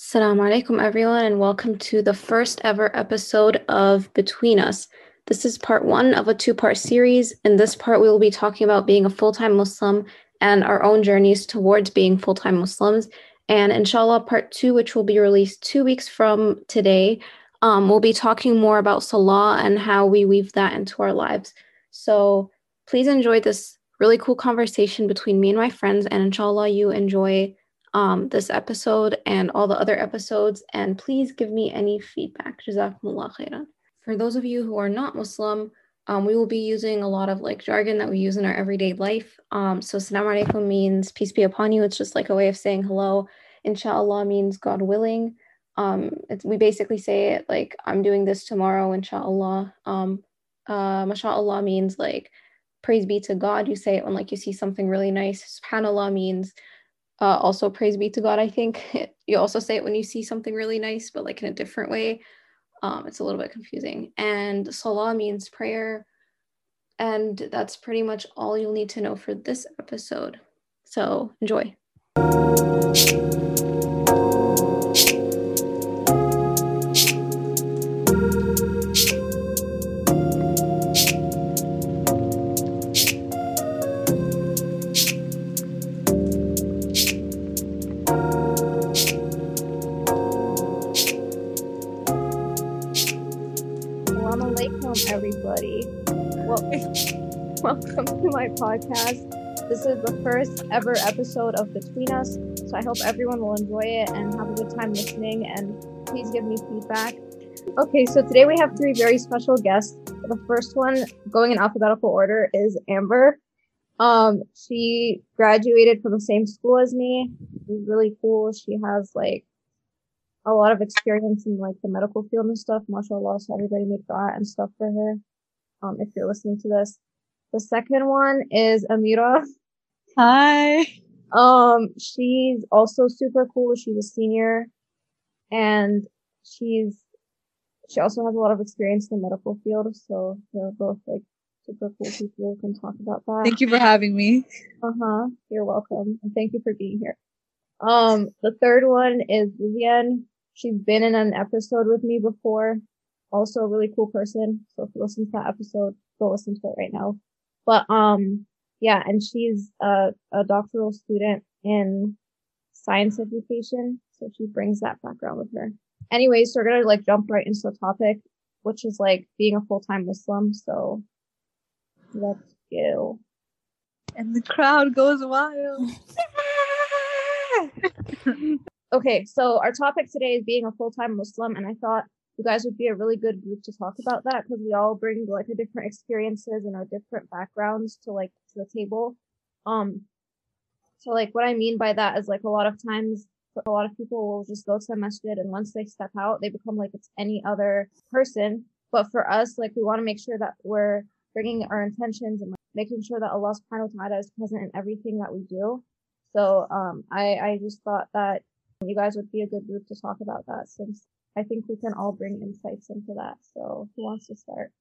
Assalamu alaikum, everyone, and welcome to the first ever episode of Between Us. This is part one of a two part series. In this part, we will be talking about being a full time Muslim and our own journeys towards being full time Muslims. And inshallah, part two, which will be released two weeks from today, um, we'll be talking more about Salah and how we weave that into our lives. So please enjoy this really cool conversation between me and my friends, and inshallah, you enjoy um, this episode and all the other episodes. And please give me any feedback. Jazakumullah khairan. For those of you who are not Muslim, um, we will be using a lot of like jargon that we use in our everyday life. Um, so salam alaikum means peace be upon you. It's just like a way of saying hello. Inshallah means God willing. Um, we basically say it like I'm doing this tomorrow, inshallah. Um, uh, mashallah means like praise be to God. You say it when like you see something really nice. Subhanallah means uh, also, praise be to God. I think you also say it when you see something really nice, but like in a different way. Um, it's a little bit confusing. And salah means prayer. And that's pretty much all you'll need to know for this episode. So enjoy. My podcast. This is the first ever episode of Between Us, so I hope everyone will enjoy it and have a good time listening. And please give me feedback. Okay, so today we have three very special guests. The first one, going in alphabetical order, is Amber. Um, she graduated from the same school as me. She's really cool. She has like a lot of experience in like the medical field and stuff. MashaAllah, so everybody make dua and stuff for her. Um, if you're listening to this. The second one is Amira. Hi. Um, she's also super cool. She's a senior and she's, she also has a lot of experience in the medical field. So they're both like super cool people who can talk about that. Thank you for having me. Uh huh. You're welcome. And thank you for being here. Um, the third one is Vivian. She's been in an episode with me before. Also a really cool person. So if you listen to that episode, go listen to it right now. But um, yeah, and she's a, a doctoral student in science education, so she brings that background with her. Anyways, so we're gonna like jump right into the topic, which is like being a full time Muslim. So let's go. And the crowd goes wild. okay, so our topic today is being a full time Muslim, and I thought you guys would be a really good group to talk about that because we all bring like our different experiences and our different backgrounds to like to the table. Um, so like what I mean by that is like a lot of times a lot of people will just go to the masjid and once they step out, they become like it's any other person. But for us, like we want to make sure that we're bringing our intentions and like, making sure that Allah subhanahu wa ta'ala is present in everything that we do. So, um, I, I just thought that you guys would be a good group to talk about that since I think we can all bring insights into that. So who wants to start?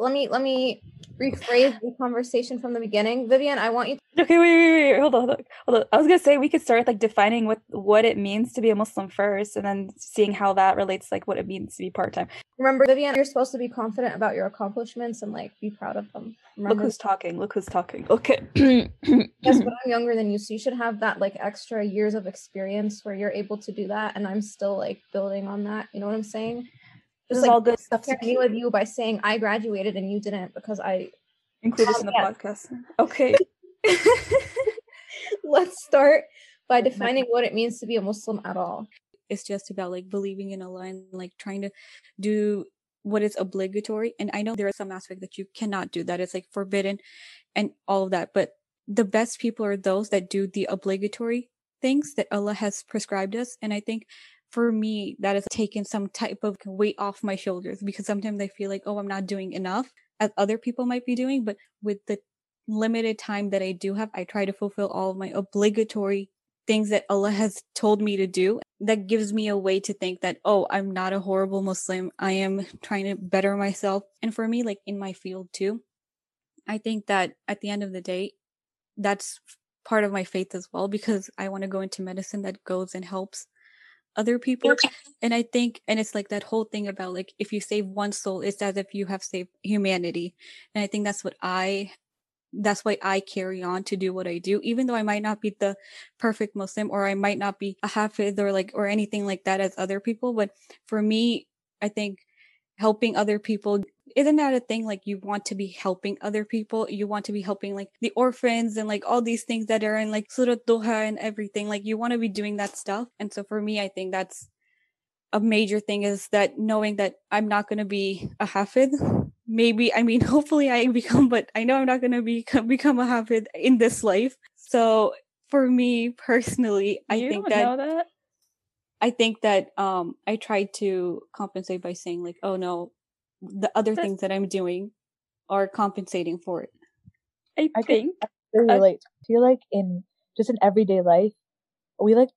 Let me let me rephrase the conversation from the beginning. Vivian, I want you to- Okay, wait, wait, wait, hold on, hold on, hold on. I was gonna say we could start like defining what what it means to be a Muslim first and then seeing how that relates like what it means to be part-time. Remember, Vivian, you're supposed to be confident about your accomplishments and like be proud of them. Remember? Look who's talking. Look who's talking. Okay. yes, but I'm younger than you, so you should have that like extra years of experience where you're able to do that. And I'm still like building on that. You know what I'm saying? Just like, all good stuff to me with you by saying I graduated and you didn't because I include this oh, in the podcast. Okay. Let's start by defining what it means to be a Muslim at all it's just about like believing in Allah and like trying to do what is obligatory. And I know there are some aspects that you cannot do that is like forbidden and all of that. But the best people are those that do the obligatory things that Allah has prescribed us. And I think for me, that has taken some type of weight off my shoulders because sometimes I feel like, oh, I'm not doing enough as other people might be doing. But with the limited time that I do have, I try to fulfill all of my obligatory things that Allah has told me to do that gives me a way to think that, oh, I'm not a horrible Muslim. I am trying to better myself. And for me, like in my field too, I think that at the end of the day, that's part of my faith as well because I want to go into medicine that goes and helps other people and i think and it's like that whole thing about like if you save one soul it's as if you have saved humanity and i think that's what i that's why I carry on to do what I do, even though I might not be the perfect Muslim or I might not be a hafiz or like, or anything like that as other people. But for me, I think helping other people. Isn't that a thing? Like you want to be helping other people. You want to be helping like the orphans and like all these things that are in like surah duha and everything. Like you want to be doing that stuff. And so for me i think that's a major thing is that knowing that i'm not going to be a hafid. Maybe i mean hopefully i become but i know i'm not going to be become a hafid in this life. So for me personally i you think that, that i think that um i tried to compensate by saying like oh no the other but, things that i'm doing are compensating for it. I, I think I really relate. I feel like in just in everyday life we like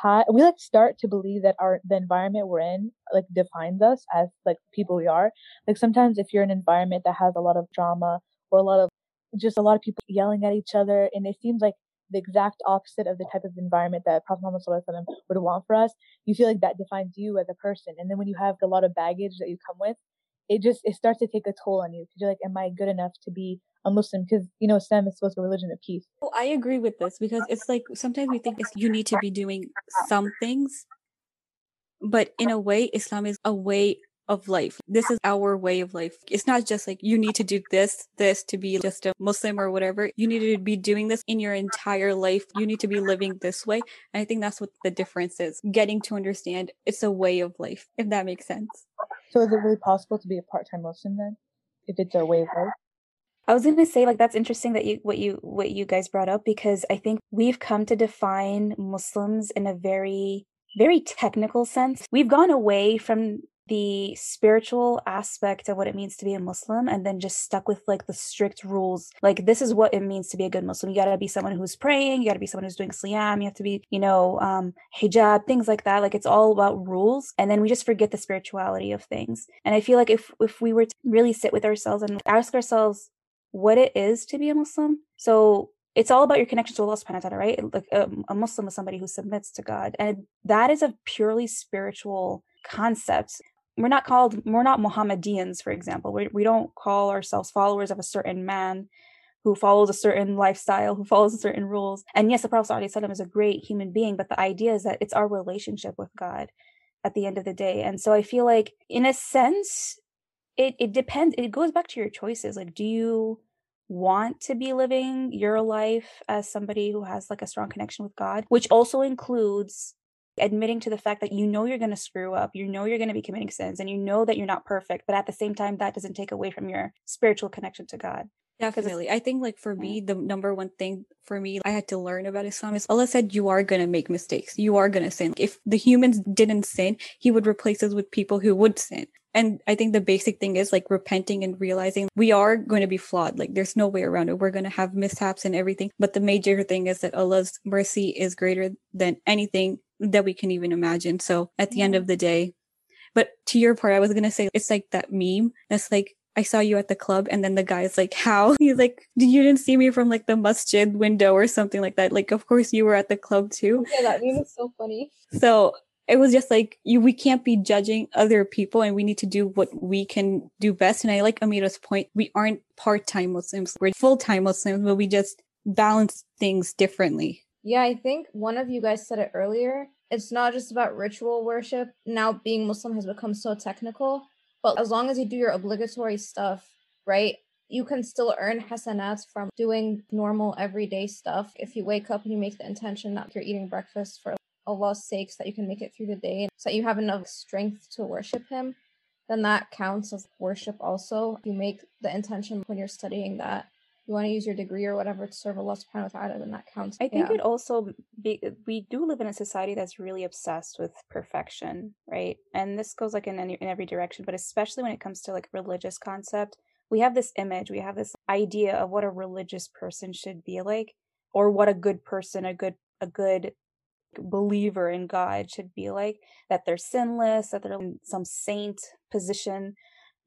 try we like start to believe that our the environment we're in like defines us as like people we are. Like sometimes if you're in an environment that has a lot of drama or a lot of just a lot of people yelling at each other and it seems like the exact opposite of the type of environment that Prophet Muhammad would want for us, you feel like that defines you as a person. And then when you have a lot of baggage that you come with, it just it starts to take a toll on you because you're like, am I good enough to be a Muslim because you know Islam is supposed to be a religion of peace. Well, I agree with this because it's like sometimes we think you need to be doing some things, but in a way, Islam is a way of life. This is our way of life. It's not just like you need to do this, this to be just a Muslim or whatever. You need to be doing this in your entire life. You need to be living this way. And I think that's what the difference is. Getting to understand it's a way of life, if that makes sense. So is it really possible to be a part-time Muslim then? If it's a way of life? I was going to say like that's interesting that you what you what you guys brought up because I think we've come to define Muslims in a very very technical sense. We've gone away from the spiritual aspect of what it means to be a Muslim and then just stuck with like the strict rules. Like this is what it means to be a good Muslim. You got to be someone who's praying, you got to be someone who's doing siyam, you have to be, you know, um hijab, things like that. Like it's all about rules and then we just forget the spirituality of things. And I feel like if if we were to really sit with ourselves and ask ourselves what it is to be a Muslim. So it's all about your connection to Allah subhanahu wa ta'ala, right? Like um, a Muslim is somebody who submits to God. And that is a purely spiritual concept. We're not called, we're not Mohammedans, for example. We, we don't call ourselves followers of a certain man who follows a certain lifestyle, who follows certain rules. And yes, the Prophet ﷺ is a great human being, but the idea is that it's our relationship with God at the end of the day. And so I feel like, in a sense, it it depends it goes back to your choices like do you want to be living your life as somebody who has like a strong connection with God which also includes admitting to the fact that you know you're going to screw up you know you're going to be committing sins and you know that you're not perfect but at the same time that doesn't take away from your spiritual connection to God Definitely. I think like for me, the number one thing for me I had to learn about Islam is Allah said you are gonna make mistakes. You are gonna sin. If the humans didn't sin, he would replace us with people who would sin. And I think the basic thing is like repenting and realizing we are going to be flawed. Like there's no way around it. We're going to have mishaps and everything. But the major thing is that Allah's mercy is greater than anything that we can even imagine. So at the end of the day, but to your part, I was going to say it's like that meme that's like, I saw you at the club and then the guy's like, how? He's like, you didn't see me from like the masjid window or something like that. Like, of course you were at the club too. Oh, yeah, that meme is so funny. So it was just like you we can't be judging other people and we need to do what we can do best and i like amira's point we aren't part-time muslims we're full-time muslims but we just balance things differently yeah i think one of you guys said it earlier. It's not just about ritual worship. Now being muslim has become so technical. But as long as you do your obligatory stuff right you can still earn hasanats from doing normal everyday stuff. If you wake up and you make the intention that you're eating breakfast for Allah's sake so that you can make it through the day, so that you have enough strength to worship Him, then that counts as worship also. You make the intention when you're studying that you want to use your degree or whatever to serve Allah subhanahu wa ta'ala, then that counts. I think yeah. it also be we do live in a society that's really obsessed with perfection, right? And this goes like in any, in every direction, but especially when it comes to like religious concept, we have this image, we have this idea of what a religious person should be like, or what a good person, a good a good believer in God should be like, that they're sinless, that they're in some saint position,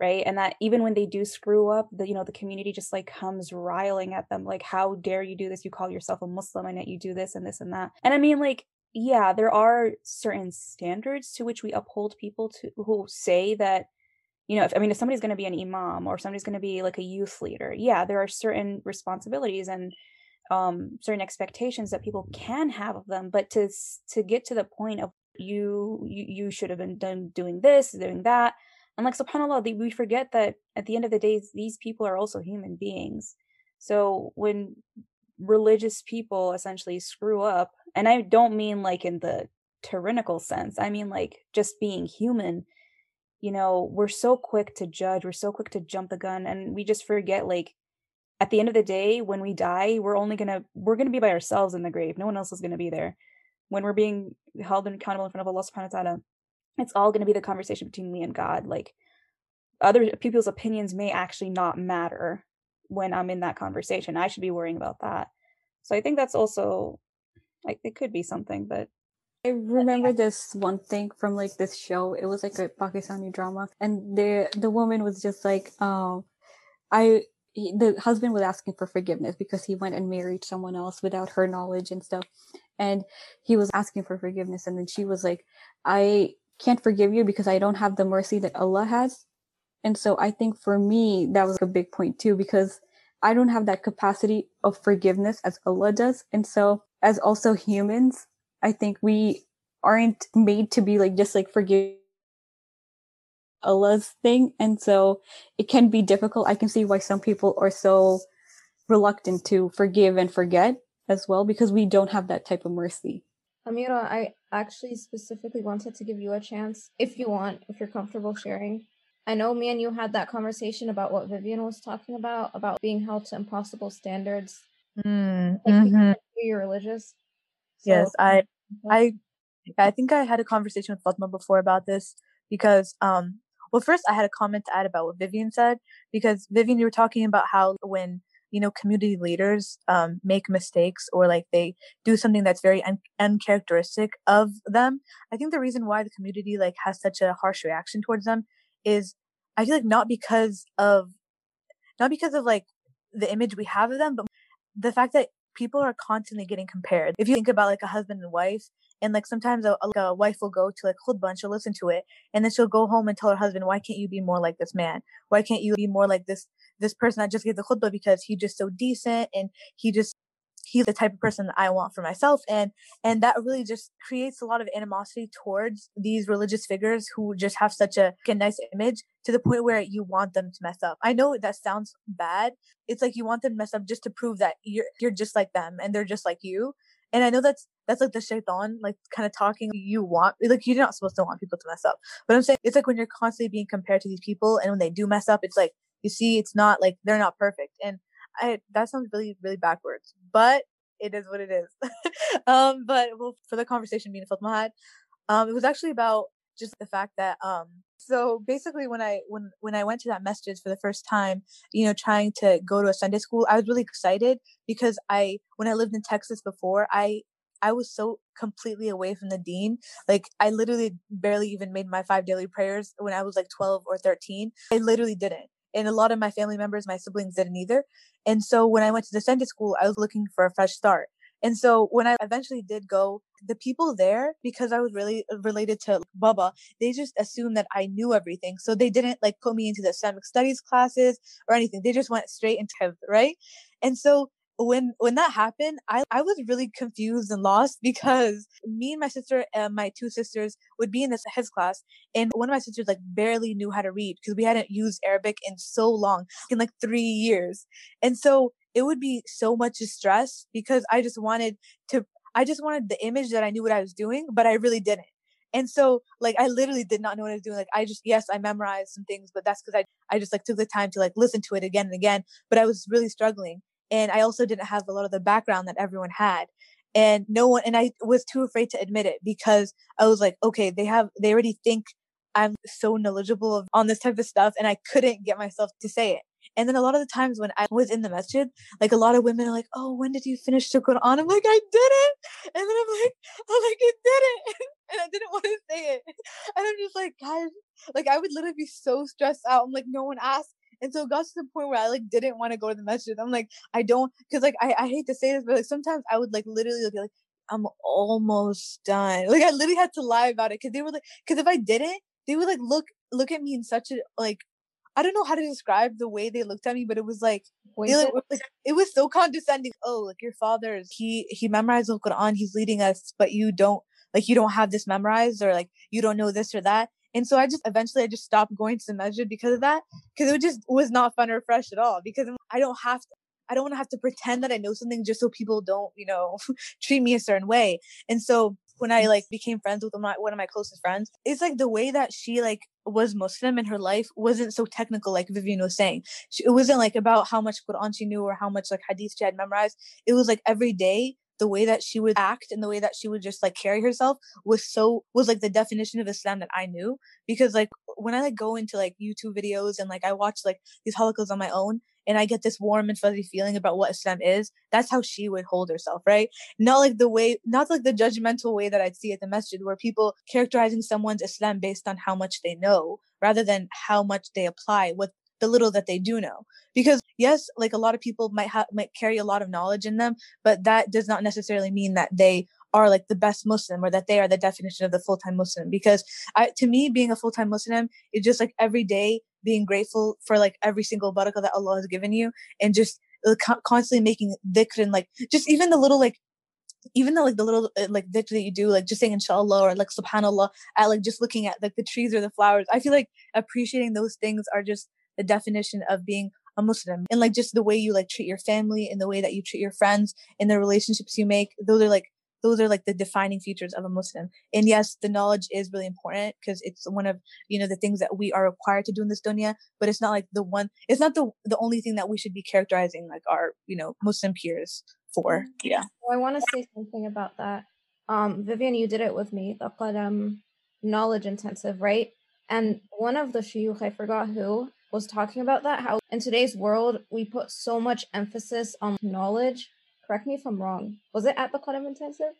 right? And that even when they do screw up, the you know, the community just like comes riling at them, like, how dare you do this? You call yourself a Muslim and yet you do this and this and that. And I mean, like, yeah, there are certain standards to which we uphold people to who say that, you know, if I mean, if somebody's going to be an imam or somebody's going to be like a youth leader, yeah, there are certain responsibilities and um, certain expectations that people can have of them. But to to get to the point of you you, you should have been done doing this, doing that, and like Subhanallah, we forget that at the end of the day, these people are also human beings. So when religious people essentially screw up and i don't mean like in the tyrannical sense i mean like just being human you know we're so quick to judge we're so quick to jump the gun and we just forget like at the end of the day when we die we're only gonna we're gonna be by ourselves in the grave no one else is gonna be there when we're being held accountable in front of allah subhanahu wa ta'ala it's all gonna be the conversation between me and god like other people's opinions may actually not matter when i'm in that conversation. I should be worrying about that. So i think that's also like it could be something, but I remember this one thing from like this show. It was like a Pakistani drama, and the the woman was just like, um, I he, the husband was asking for forgiveness because he went and married someone else without her knowledge and stuff, and he was asking for forgiveness, and then she was like, I can't forgive you because I don't have the mercy that Allah has, and so I think for me that was a big point too because I don't have that capacity of forgiveness as Allah does, and so as also humans, I think we aren't made to be like just like forgive Allah's thing. And so it can be difficult. I can see why some people are so reluctant to forgive and forget as well because we don't have that type of mercy. Amira, I actually specifically wanted to give you a chance, if you want, if you're comfortable sharing. I know me and you had that conversation about what Vivian was talking about, about being held to impossible standards Mm, mm-hmm. You're religious. So, yes, I, I, I think I had a conversation with Fatma before about this because, um, well, first I had a comment to add about what Vivian said because Vivian, you were talking about how when you know community leaders um, make mistakes or like they do something that's very un- uncharacteristic of them. I think the reason why the community like has such a harsh reaction towards them is I feel like not because of not because of like the image we have of them, but the fact that people are constantly getting compared. If you think about like a husband and wife, and like sometimes a, like a wife will go to like khutbah and she'll listen to it, and then she'll go home and tell her husband, "Why can't you be more like this man? Why can't you be more like this this person that just gave the khutbah because he's just so decent and he just he's the type of person that I want for myself. And, and that really just creates a lot of animosity towards these religious figures who just have such a, a nice image to the point where you want them to mess up. I know that sounds bad. It's like you want them to mess up just to prove that you're, you're just like them and they're just like you. And I know that's, that's like the shaitan, like kind of talking you want, like you're not supposed to want people to mess up. But I'm saying it's like when you're constantly being compared to these people and when they do mess up, it's like, you see, it's not like they're not perfect. And I that sounds really really backwards, but it is what it is. um, but well, for the conversation being Fatma had, um, it was actually about just the fact that um, so basically when I when when I went to that masjid for the first time, you know, trying to go to a Sunday school, I was really excited because I when I lived in Texas before, I I was so completely away from the deen. Like I literally barely even made my five daily prayers when I was like 12 or 13. I literally didn't and a lot of my family members, my siblings didn't either. And so when I went to the Sunday school, I was looking for a fresh start. And so when I eventually did go, the people there, because I was really uh, related to Baba, they just assumed that I knew everything. So they didn't like put me into the Islamic studies classes or anything. They just went straight into right? And so when when that happened, I I was really confused and lost because me and my sister and my two sisters would be in this his class, and one of my sisters like barely knew how to read because we hadn't used Arabic in so long, in like three years, and so it would be so much stress because I just wanted to I just wanted the image that I knew what I was doing, but I really didn't. And so like I literally did not know what I was doing. Like I just yes, I memorized some things, but that's because I I just like took the time to like listen to it again and again. But I was really struggling and I also didn't have a lot of the background that everyone had and no one and I was too afraid to admit it because I was like okay they have they already think I'm so knowledgeable on this type of stuff and I couldn't get myself to say it and then a lot of the times when I was in the masjid, like a lot of women are like, "Oh, when did you finish the Quran?" I'm like, "I did it," and then I'm like, "I'm like, I did it," and I didn't want to say it, and I'm just like, guys, like I would literally be so stressed out. I'm like, no one asked and so it got to the point where I like didn't want to go to the masjid. I'm like, I don't, cause like I, I hate to say this, but like sometimes I would like literally be like, I'm almost done. Like I literally had to lie about it because they were like, because if I didn't, they would like look look at me in such a like I don't know how to describe the way they looked at me, but it was like, they, like, like it was so condescending. Oh, like your father's he he memorized the Quran, he's leading us, but you don't like you don't have this memorized or like you don't know this or that. And so I just eventually I just stopped going to the masjid because of that because it just was not fun or fresh at all because I don't have to I don't want to have to pretend that I know something just so people don't, you know, treat me a certain way. And so when I like became friends with my, one of my closest friends, it's like the way that she like was Muslim in her life wasn't so technical like Vivian was saying. She, it wasn't like about how much Quran she knew or how much like hadith she had memorized. It was like every day the way that she would act and the way that she would just like carry herself was so was like the definition of Islam that I knew because like when I like go into like YouTube videos and like I watch like these halakas on my own and I get this warm and fuzzy feeling about what Islam is, that's how she would hold herself, right? Not like the way, not like the judgmental way that I'd see at the masjid where people characterizing someone's Islam based on how much they know rather than how much they apply with the little that they do know. Because yes like a lot of people might have might carry a lot of knowledge in them but that does not necessarily mean that they are like the best muslim or that they are the definition of the full-time muslim. Because I, to me being a full-time muslim is just like every day being grateful for like every single barakah that allah has given you and just uh, constantly making dhikr and like just even the little like even the like the little uh, like dhikr that you do like just saying inshallah or like subhanallah at like just looking at like the trees or the flowers i feel like appreciating those things are just the definition of being a Muslim and like just the way you like treat your family and the way that you treat your friends and the relationships you make. Those are like those are like the defining features of a Muslim. And yes, the knowledge is really important because it's one of you know the things that we are required to do in this dunya. But it's not like the one. It's not the the only thing that we should be characterizing like our you know Muslim peers for. Yeah. Well, I want to say something about that. Um, Vivian, you did it with me. The Qalam knowledge intensive, right? And one of the shuyukh, I forgot who, was talking about that how in today's world we put so much emphasis on knowledge. Correct me if i'm wrong. Was it at the Qalam intensive?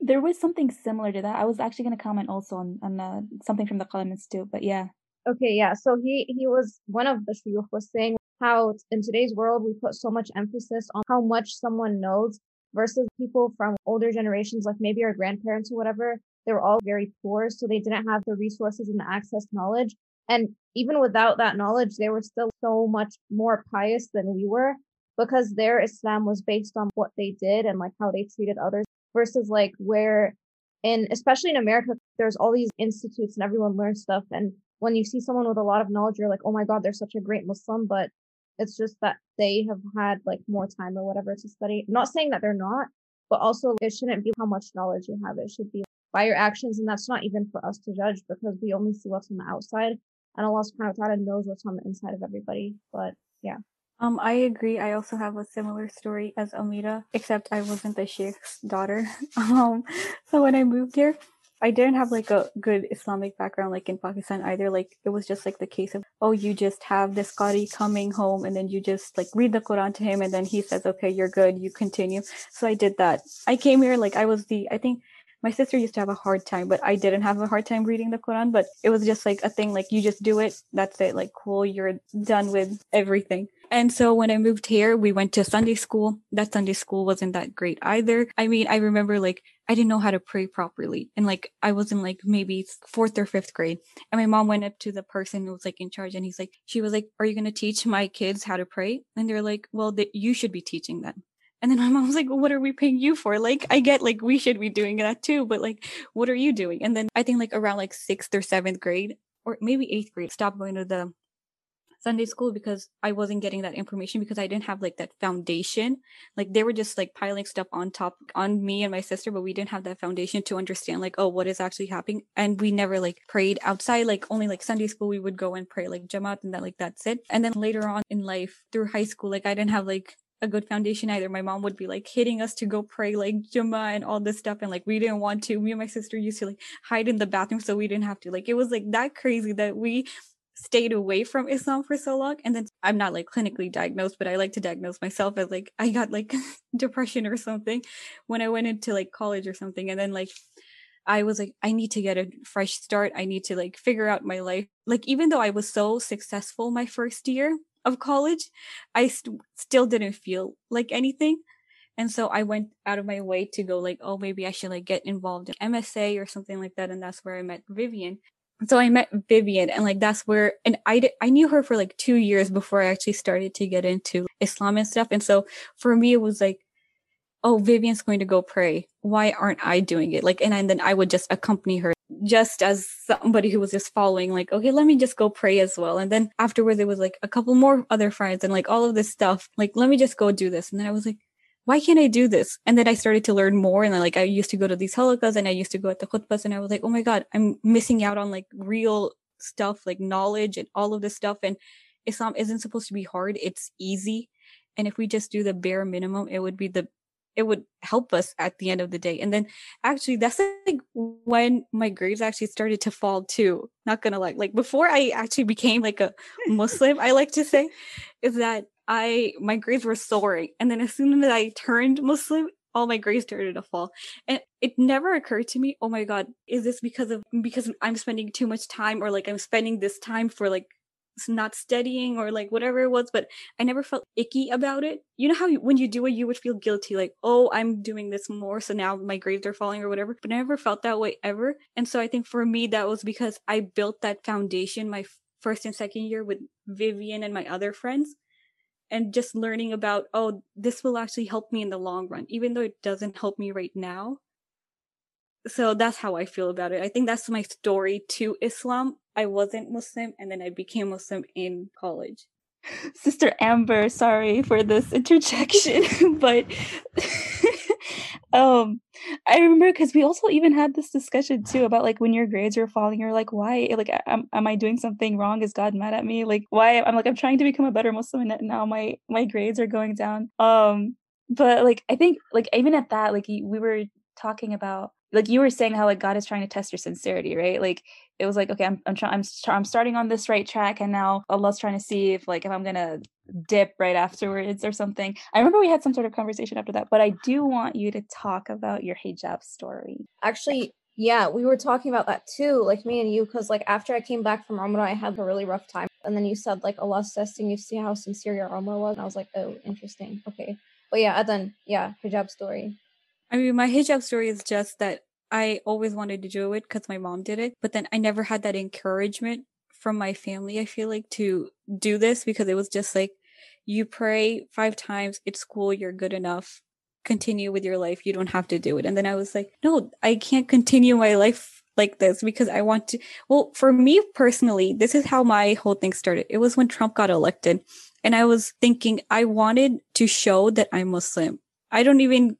There was something similar to that. I was actually going to comment also on, on uh, something from the Qalam institute but yeah. Okay yeah. So he he was one of the shuyukh was saying how in today's world we put so much emphasis on how much someone knows versus people from older generations like maybe our grandparents or whatever. They were all very poor so they didn't have the resources and the access to knowledge. And even without that knowledge, they were still so much more pious than we were because their Islam was based on what they did and like how they treated others versus like where in, especially in America, there's all these institutes and everyone learns stuff. And when you see someone with a lot of knowledge, you're like, oh my God, they're such a great Muslim. But it's just that they have had like more time or whatever to study. Not saying that they're not, but also it shouldn't be how much knowledge you have. It should be by your actions. And that's not even for us to judge because we only see what's on the outside and Allah subhanahu wa ta'ala knows what's on the inside of everybody. But yeah. Um, I agree. I also have a similar story as Amira, except I wasn't the sheikh's daughter. Um, so when I moved here, I didn't have like a good Islamic background like in Pakistan either. Like it was just like the case of, oh, you just have this Qari coming home and then you just like read the Quran to him and then he says, okay, you're good, you continue. So I did that. I came here like I was the, I think my sister used to have a hard time, but I didn't have a hard time reading the Quran. But it was just like a thing, like you just do it. That's it. Like, cool, you're done with everything. And so when I moved here, we went to Sunday school. That Sunday school wasn't that great either. I mean, I remember like I didn't know how to pray properly. And like I was in like maybe fourth or fifth grade. And my mom went up to the person who was like in charge and he's like, she was like, Are you going to teach my kids how to pray? And they're like, Well, th- you should be teaching them. And then my mom was like, well, what are we paying you for? Like, I get like we should be doing that too, but like, what are you doing? And then I think like around like sixth or seventh grade, or maybe eighth grade, stopped going to the Sunday school because I wasn't getting that information because I didn't have like that foundation. Like they were just like piling stuff on top on me and my sister, but we didn't have that foundation to understand like, oh, what is actually happening. And we never like prayed outside, like only like Sunday school, we would go and pray like Jamaat and that like that's it. And then later on in life through high school, like I didn't have like a good foundation either. My mom would be like hitting us to go pray like Juma and all this stuff. And like we didn't want to. Me and my sister used to like hide in the bathroom so we didn't have to. Like it was like that crazy that we stayed away from Islam for so long. And then I'm not like clinically diagnosed, but I like to diagnose myself as like I got like depression or something when I went into like college or something. And then like I was like, I need to get a fresh start. I need to like figure out my life. Like, even though I was so successful my first year, of college, I st- still didn't feel like anything. And so I went out of my way to go like, oh, maybe I should like get involved in MSA or something like that. And that's where I met Vivian. So I met Vivian and like that's where, and I I knew her for like two years before I actually started to get into Islam and stuff. And so for me, it was like, oh, Vivian's going to go pray. Why aren't I doing it? Like, and, and then I would just accompany her just as somebody who was just following, like, okay, let me just go pray as well. And then afterwards, it was like a couple more other friends and like all of this stuff. Like, let me just go do this. And then I was like, why can't I do this? And then I started to learn more. And then like I used to go to these halakas and I used to go at the khutbas and I was like, oh my God, I'm missing out on like real stuff, like knowledge and all of this stuff. And Islam isn't supposed to be hard. It's easy. And if we just do the bare minimum, it would be the it would help us at the end of the day. And then actually that's like when my grades actually started to fall too. Not gonna lie. Like before I actually became like a Muslim, I like to say, is that I my grades were soaring. And then as soon as I turned Muslim, all my grades started to fall. And it never occurred to me, oh my God, is this because of because I'm spending too much time or like I'm spending this time for like not studying or like whatever it was, but I never felt icky about it. You know how you, when you do it, you would feel guilty, like, oh, I'm doing this more, so now my grades are falling or whatever. But I never felt that way ever. And so I think for me, that was because I built that foundation my first and second year with Vivian and my other friends. And just learning about, oh, this will actually help me in the long run, even though it doesn't help me right now so that's how I feel about it. I think that's my story to Islam. I wasn't Muslim and then I became Muslim in college. Sister Amber, sorry for this interjection, but um I remember because we also even had this discussion too about like when your grades were falling, you're like, why? Like, am, am I doing something wrong? Is God mad at me? Like, why? I'm like, I'm trying to become a better Muslim, and now my my grades are going down. Um, but like, I think like even at that, like we were talking about like you were saying how like God is trying to test your sincerity, right? Like it was like, okay, I'm I'm trying I'm I'm starting on this right track, and now Allah's trying to see if like if I'm gonna dip right afterwards or something. I remember we had some sort of conversation after that, but I do want you to talk about your hijab story. Actually, yeah, we were talking about that too, like me and you, because like after I came back from Ramadan, I had a really rough time, and then you said like Allah's testing you to see how sincere your Umrah was, and I was like, oh, interesting, okay. But yeah, then yeah, hijab story. I mean, my hijab story is just that I always wanted to do it because my mom did it, but then I never had that encouragement from my family, I feel like, to do this because it was just like, you pray five times, it's cool, you're good enough, continue with your life, you don't have to do it. And then I was like, no, I can't continue my life like this because I want to. Well, for me personally, this is how my whole thing started. It was when Trump got elected, and I was thinking I wanted to show that I'm Muslim. I don't even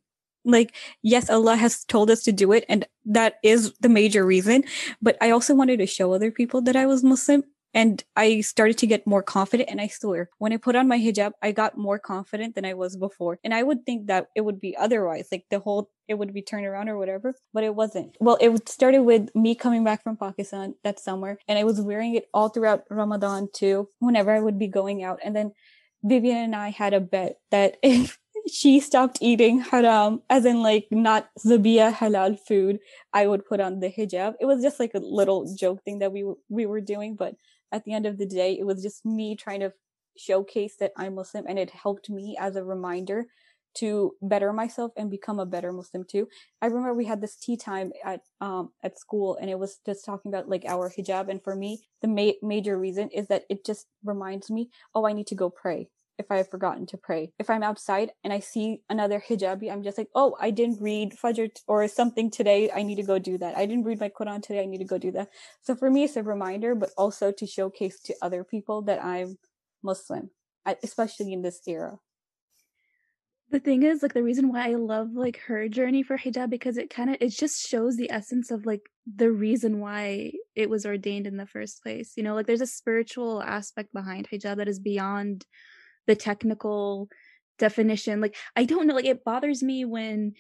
like yes allah has told us to do it and that is the major reason but i also wanted to show other people that i was muslim and i started to get more confident and i swear when i put on my hijab i got more confident than i was before and i would think that it would be otherwise like the whole it would be turned around or whatever but it wasn't. Well it started with me coming back from pakistan that summer and i was wearing it all throughout ramadan too whenever i would be going out and then Vivian and I had a bet that if she stopped eating haram, as in like not zabia halal food, I would put on the hijab. It was just like a little joke thing that we we were doing, but at the end of the day, it was just me trying to showcase that I'm Muslim, and it helped me as a reminder to better myself and become a better Muslim too. I remember we had this tea time at um at school, and it was just talking about like our hijab, and for me, the ma- major reason is that it just reminds me, oh, I need to go pray if I have forgotten to pray. If I'm outside and I see another hijabi, I'm just like, oh, I didn't read Fajr or something today. I need to go do that. I didn't read my Quran today. I need to go do that. So for me, it's a reminder, but also to showcase to other people that I'm Muslim, especially in this era. The thing is, like, the reason why I love like her journey for hijab because it kind of it just shows the essence of like the reason why it was ordained in the first place. You know, like there's a spiritual aspect behind hijab that is beyond the technical definition. Like I don't know, like it bothers me when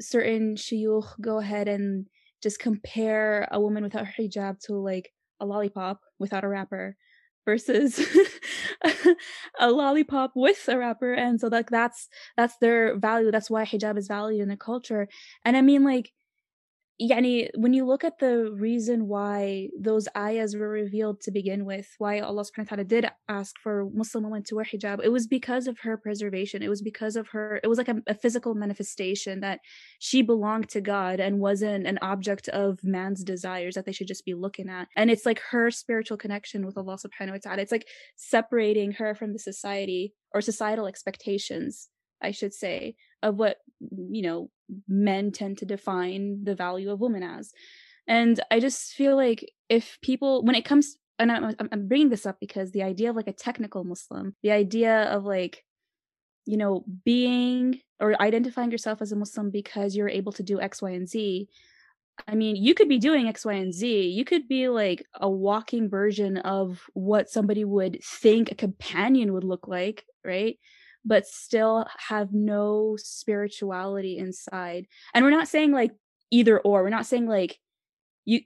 certain shuyukh go ahead and just compare a woman without her hijab to like a lollipop without a wrapper versus a lollipop with a wrapper and so like that's that's their value that's why hijab is valued in the culture and i mean like yani, when you look at the reason why those ayahs were revealed to begin with, why Allah subhanahu wa ta'ala did ask for Muslim women to wear hijab, it was because of her preservation. It was because of her, it was like a, a physical manifestation that she belonged to God and wasn't an object of man's desires that they should just be looking at. And it's like her spiritual connection with Allah subhanahu wa ta'ala. It's like separating her from the society or societal expectations I should say, of what you know men tend to define the value of women as. And I just feel like if people, when it comes, and I'm, I'm bringing this up because the idea of like a technical Muslim, the idea of like, you know, being or identifying yourself as a Muslim because you're able to do X, Y, and Z. I mean, you could be doing X, Y, and Z. You could be like a walking version of what somebody would think a companion would look like, right? But still have no spirituality inside. And we're not saying like either or. We're not saying like you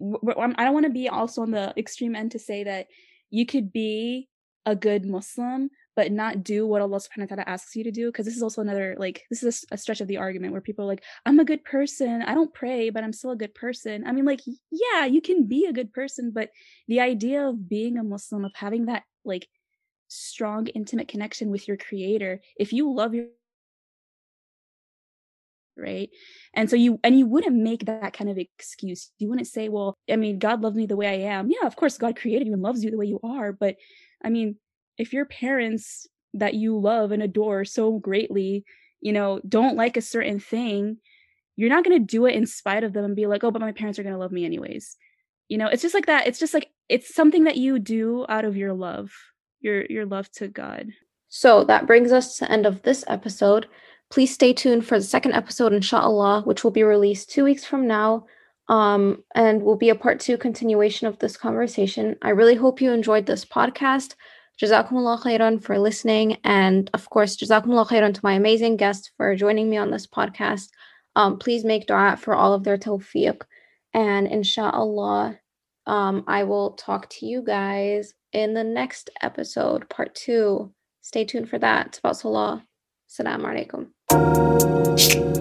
I don't want to be also on the extreme end to say that you could be a good Muslim but not do what Allah subhanahu wa ta'ala asks you to do. Because this is also another like this is a, a, stretch of the argument where people are like, I'm a good person. I don't pray, but I'm still a good person. I mean, like, yeah, you can be a good person, but the idea of being a Muslim, of having that like strong intimate connection with your creator if you love your right? And so you and you wouldn't make that kind of excuse. You wouldn't say well i mean god loves me the way i am. Yeah of course god created you and loves you the way you are but i mean if your parents that you love and adore so greatly you know don't like a certain thing you're not going to do it in spite of them and be like oh but my parents are going to love me anyways. You know it's just like that. It's just like it's something that you do out of your love your your love to God. So that brings us to the end of this episode. Please stay tuned for the second episode, inshallah, which will be released two weeks from now. Um, and will be a part two continuation of this conversation. I really hope you enjoyed this podcast. Jazakumullah khairan for listening. And of course, Jazakumullah khairan to my amazing guests for joining me on this podcast. Um, please make dua for all of their tawfiq. And inshallah, um, I will talk to you guys in the next episode, part two. Stay tuned for that. It's about Salah. Assalamu alaikum.